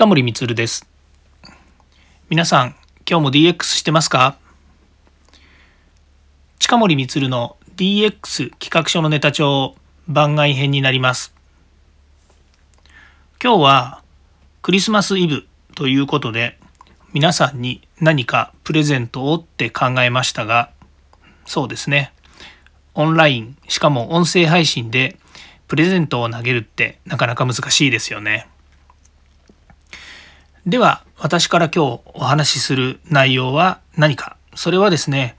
近森光です。皆さん、今日も DX してますか？近森光の DX 企画書のネタ帳番外編になります。今日はクリスマスイブということで、皆さんに何かプレゼントをって考えましたが、そうですね。オンライン、しかも音声配信でプレゼントを投げるってなかなか難しいですよね。では私から今日お話しする内容は何か。それはですね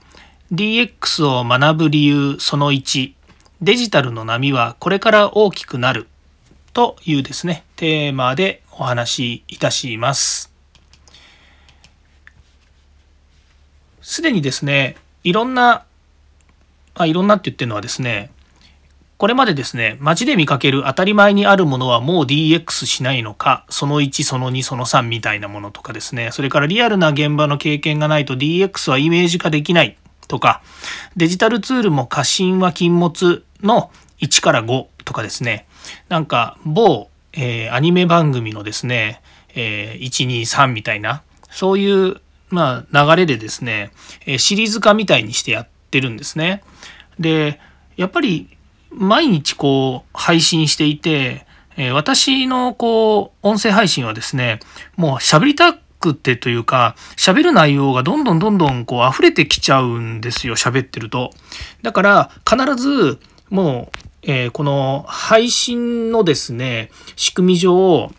DX を学ぶ理由その1デジタルの波はこれから大きくなるというですねテーマでお話しいたします。すでにですねいろんなあいろんなって言ってるのはですねこれまでですね、街で見かける当たり前にあるものはもう DX しないのか、その1、その2、その3みたいなものとかですね、それからリアルな現場の経験がないと DX はイメージ化できないとか、デジタルツールも過信は禁物の1から5とかですね、なんか某、えー、アニメ番組のですね、えー、1、2、3みたいな、そういう、まあ、流れでですね、えシリーズ化みたいにしてやってるんですね。で、やっぱり毎日こう配信していて、えー、私のこう音声配信はですね、もう喋りたくてというか、喋る内容がどんどんどんどんこう溢れてきちゃうんですよ、喋ってると。だから必ずもう、えー、この配信のですね、仕組み上、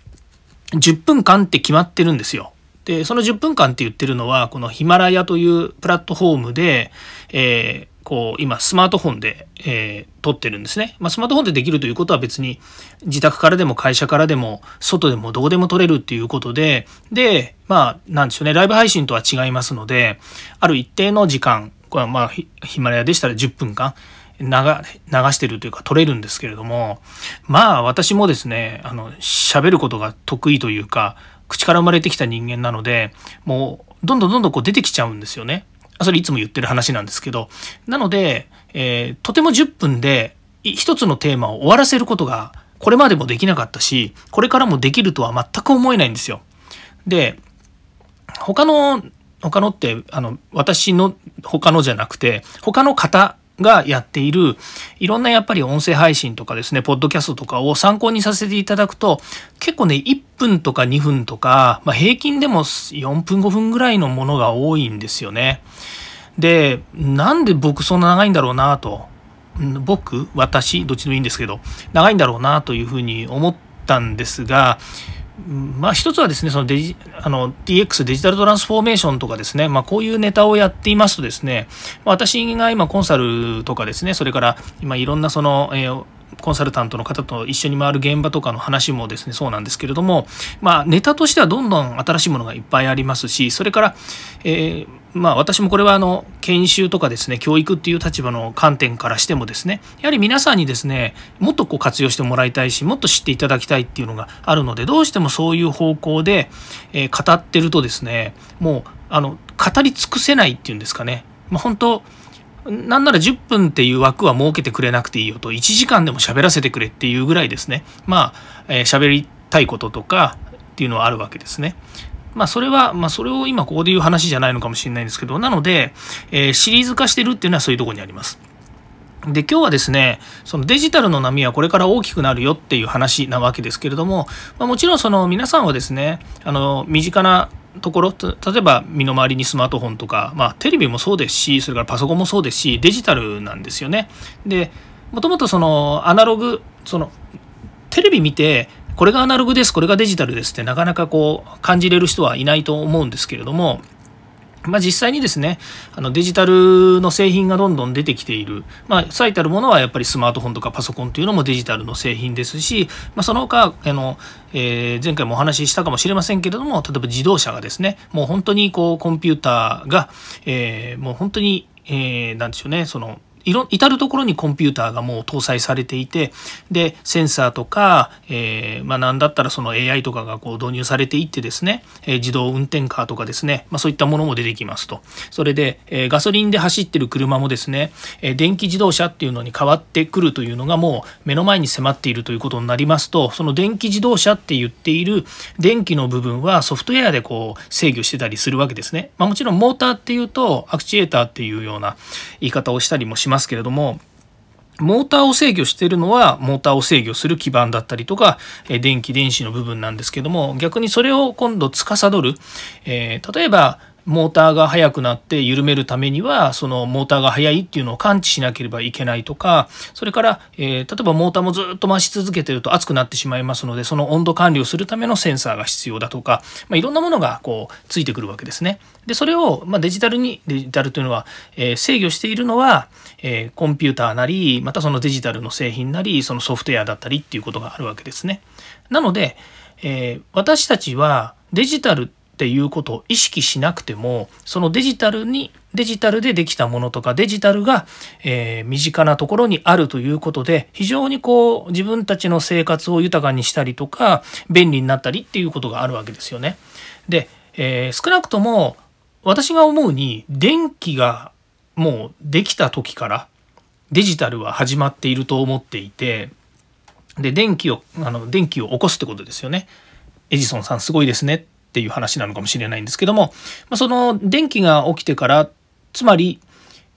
10分間って決まってるんですよ。で、その10分間って言ってるのは、このヒマラヤというプラットフォームで、えーこう今スマートフォンで、えー、撮ってるんですね。まあ、スマートフォンでできるということは別に自宅からでも会社からでも外でもどこでも撮れるっていうことで、で、まあなんでしょうね、ライブ配信とは違いますので、ある一定の時間、これはまあヒマラヤでしたら10分間、流してるというか撮れるんですけれども、まあ私もですね、あの、喋ることが得意というか、口から生まれてきた人間なので、もうどんどんどんどんこう出てきちゃうんですよね。それいつも言ってる話なんですけど、なので、えー、とても10分で一つのテーマを終わらせることがこれまでもできなかったし、これからもできるとは全く思えないんですよ。で、他の、他のって、あの、私の他のじゃなくて、他の方がやっているいろんなやっぱり音声配信とかですね、ポッドキャストとかを参考にさせていただくと、結構ね、1分とか2分とか、まあ、平均でも4分5分ぐらいのものが多いんですよね。で、なんで僕そんな長いんだろうなと。僕私どっちでもいいんですけど、長いんだろうなというふうに思ったんですが、まあ、一つはですね、そのデジあの DX、デジタルトランスフォーメーションとかですね、まあ、こういうネタをやっていますとですね、私が今コンサルとかですね、それから今いろんなその、えーコンサルタントの方と一緒に回る現場とかの話もですね、そうなんですけれども、まあ、ネタとしてはどんどん新しいものがいっぱいありますし、それから、えー、まあ、私もこれはあの研修とかですね教育っていう立場の観点からしてもですねやはり皆さんにですねもっとこう活用してもらいたいしもっと知っていただきたいっていうのがあるのでどうしてもそういう方向で、えー、語ってるとですねもうあの語り尽くせないっていうんですかね、まあ、本当なんなら10分っていう枠は設けてくれなくていいよと、1時間でも喋らせてくれっていうぐらいですね。まあ、えー、喋りたいこととかっていうのはあるわけですね。まあそれは、まあそれを今ここで言う話じゃないのかもしれないんですけど、なので、えー、シリーズ化してるっていうのはそういうとこにあります。で今日はですねそのデジタルの波はこれから大きくなるよっていう話なわけですけれども、まあ、もちろんその皆さんはですねあの身近なところ例えば身の回りにスマートフォンとか、まあ、テレビもそうですしそれからパソコンもそうですしデジタルなんですよね。でもともとそのアナログそのテレビ見てこれがアナログですこれがデジタルですってなかなかこう感じれる人はいないと思うんですけれどもまあ、実際にですねあのデジタルの製品がどんどん出てきている、まあ、最たるものはやっぱりスマートフォンとかパソコンというのもデジタルの製品ですし、まあ、その他あの、えー、前回もお話ししたかもしれませんけれども例えば自動車がですねもう本当にこうコンピューターが、えー、もう本当に、えー、なんでしょうねそのいろ至る所にコンピューターがもう搭載されていてでセンサーとか、えー、まあ、何だったらその AI とかがこう導入されていってですね、えー、自動運転カーとかですね、まあ、そういったものも出てきますと。それで、えー、ガソリンで走ってる車もですね、え電気自動車っていうのに変わってくるというのがもう目の前に迫っているということになりますとその電気自動車って言っている電気の部分はソフトウェアでこう制御してたりするわけですね、まあ、もちろんモーターっていうとアクチュエーターっていうような言い方をしたりもしますますけれどもモーターを制御しているのはモーターを制御する基板だったりとか、電気電子の部分なんですけども逆にそれを今度司る、えー、例えばモーターが速くなって緩めるためにはそのモーターが速いっていうのを感知しなければいけないとかそれから、えー、例えばモーターもずっと回し続けてると熱くなってしまいますのでその温度管理をするためのセンサーが必要だとか、まあ、いろんなものがこうついてくるわけですね。でそれを、まあ、デジタルにデジタルというのは、えー、制御しているのは、えー、コンピューターなりまたそのデジタルの製品なりそのソフトウェアだったりっていうことがあるわけですね。なので、えー、私たちはデジタルっていうことを意識しなくてもそのデジタルにデジタルでできたものとかデジタルが、えー、身近なところにあるということで非常にこう自分たちの生活を豊かにしたりとか便利になったりっていうことがあるわけですよね。で、えー、少なくとも私が思うに電気がもうできた時からデジタルは始まっていると思っていてで電気をあの電気を起こすってことですよね。エジソンさんすごいですねっていう話なのかもしれないんですけども、まあその電気が起きてからつまり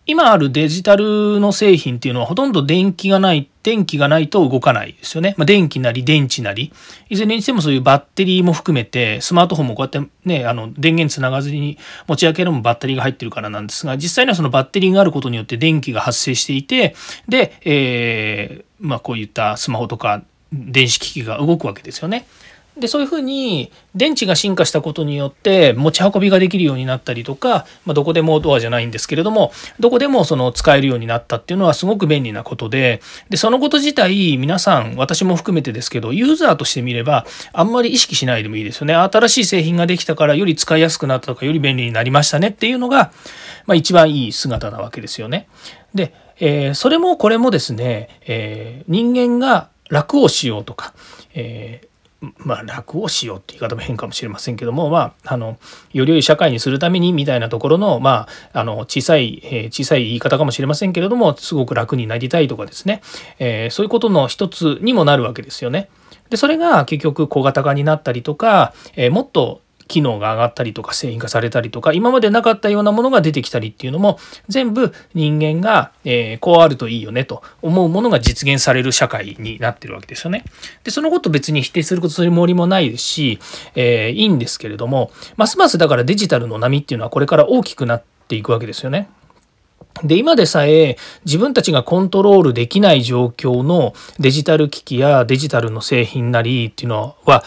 今あるデジタルの製品っていうのはほとんど電気がない、電気がないと動かないですよね。まあ、電気なり電池なり、いずれにしてもそういうバッテリーも含めて、スマートフォンもこうやってね、あの、電源つながずに持ち上げるもバッテリーが入ってるからなんですが、実際にはそのバッテリーがあることによって電気が発生していて、で、えー、まあこういったスマホとか電子機器が動くわけですよね。でそういうふうに電池が進化したことによって持ち運びができるようになったりとか、まあ、どこでもドアじゃないんですけれどもどこでもその使えるようになったっていうのはすごく便利なことででそのこと自体皆さん私も含めてですけどユーザーとしてみればあんまり意識しないでもいいですよね新しい製品ができたからより使いやすくなったとかより便利になりましたねっていうのが、まあ、一番いい姿なわけですよね。で、えー、それもこれもですね、えー、人間が楽をしようとか、えーまあ、楽をしようって言い方も変かもしれませんけども、まあ、あのより良い社会にするためにみたいなところの,、まあ、あの小さい、えー、小さい言い方かもしれませんけれどもすごく楽になりたいとかですね、えー、そういうことの一つにもなるわけですよね。でそれが結局小型化になったりとか、えー、もっと機能が上がったりとか製品化されたりとか今までなかったようなものが出てきたりっていうのも全部人間が、えー、こうあるといいよねと思うものが実現される社会になってるわけですよね。でそのこと別に否定することそれもりもないですし、えー、いいんですけれどもますますだからデジタルの波っていうのはこれから大きくなっていくわけですよね。で、今でさえ自分たちがコントロールできない状況のデジタル機器やデジタルの製品なりっていうのは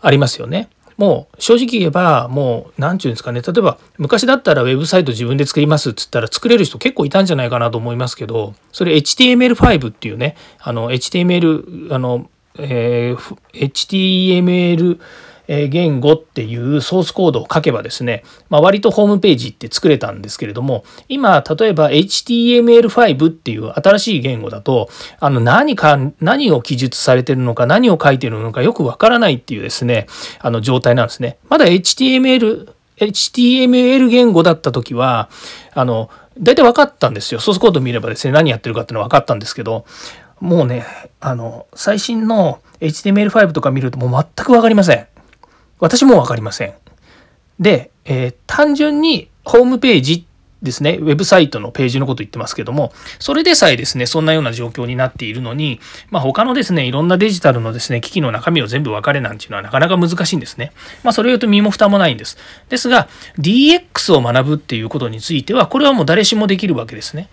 ありますよね。もう正直言えばもう何て言うんですかね。例えば昔だったらウェブサイト自分で作りますっつったら作れる人結構いたんじゃないかなと思いますけどそれ HTML5 っていうねあの HTML あの、えー、HTML 言語っていうソースコードを書けばですね、まあ、割とホームページって作れたんですけれども今例えば HTML5 っていう新しい言語だとあの何か何を記述されてるのか何を書いてるのかよくわからないっていうですねあの状態なんですね。まだ HTML HTML 言語だった時はあの大体分かったんですよ。ソースコード見ればですね何やってるかっていうのは分かったんですけどもうねあの最新の HTML5 とか見るともう全く分かりません。私も分かりません。で、えー、単純にホームページですね、ウェブサイトのページのこと言ってますけども、それでさえですね、そんなような状況になっているのに、まあ、他のですね、いろんなデジタルのですね、機器の中身を全部分かれなんていうのはなかなか難しいんですね。まあ、それを言うと身も蓋もないんです。ですが、DX を学ぶっていうことについては、これはもう誰しもできるわけですね。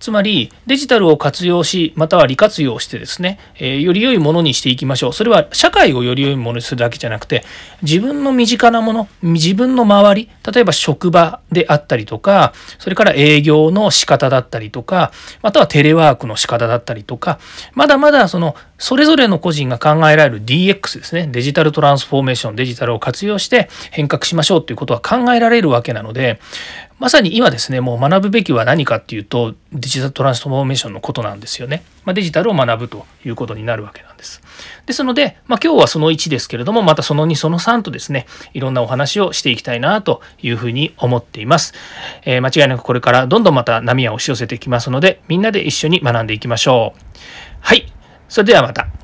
つまりデジタルを活用し、または利活用してですね、えー、より良いものにしていきましょう。それは社会をより良いものにするだけじゃなくて、自分の身近なもの、自分の周り、例えば職場であったりとか、それから営業の仕方だったりとか、またはテレワークの仕方だったりとか、まだまだその、それぞれの個人が考えられる DX ですね、デジタルトランスフォーメーション、デジタルを活用して変革しましょうということは考えられるわけなので、まさに今ですね、もう学ぶべきは何かっていうと、デジタルトランスフォーメーションのことなんですよね。まあ、デジタルを学ぶということになるわけなんです。ですので、まあ、今日はその1ですけれども、またその2、その3とですね、いろんなお話をしていきたいなというふうに思っています。えー、間違いなくこれからどんどんまた波は押し寄せてきますので、みんなで一緒に学んでいきましょう。はい。それではまた。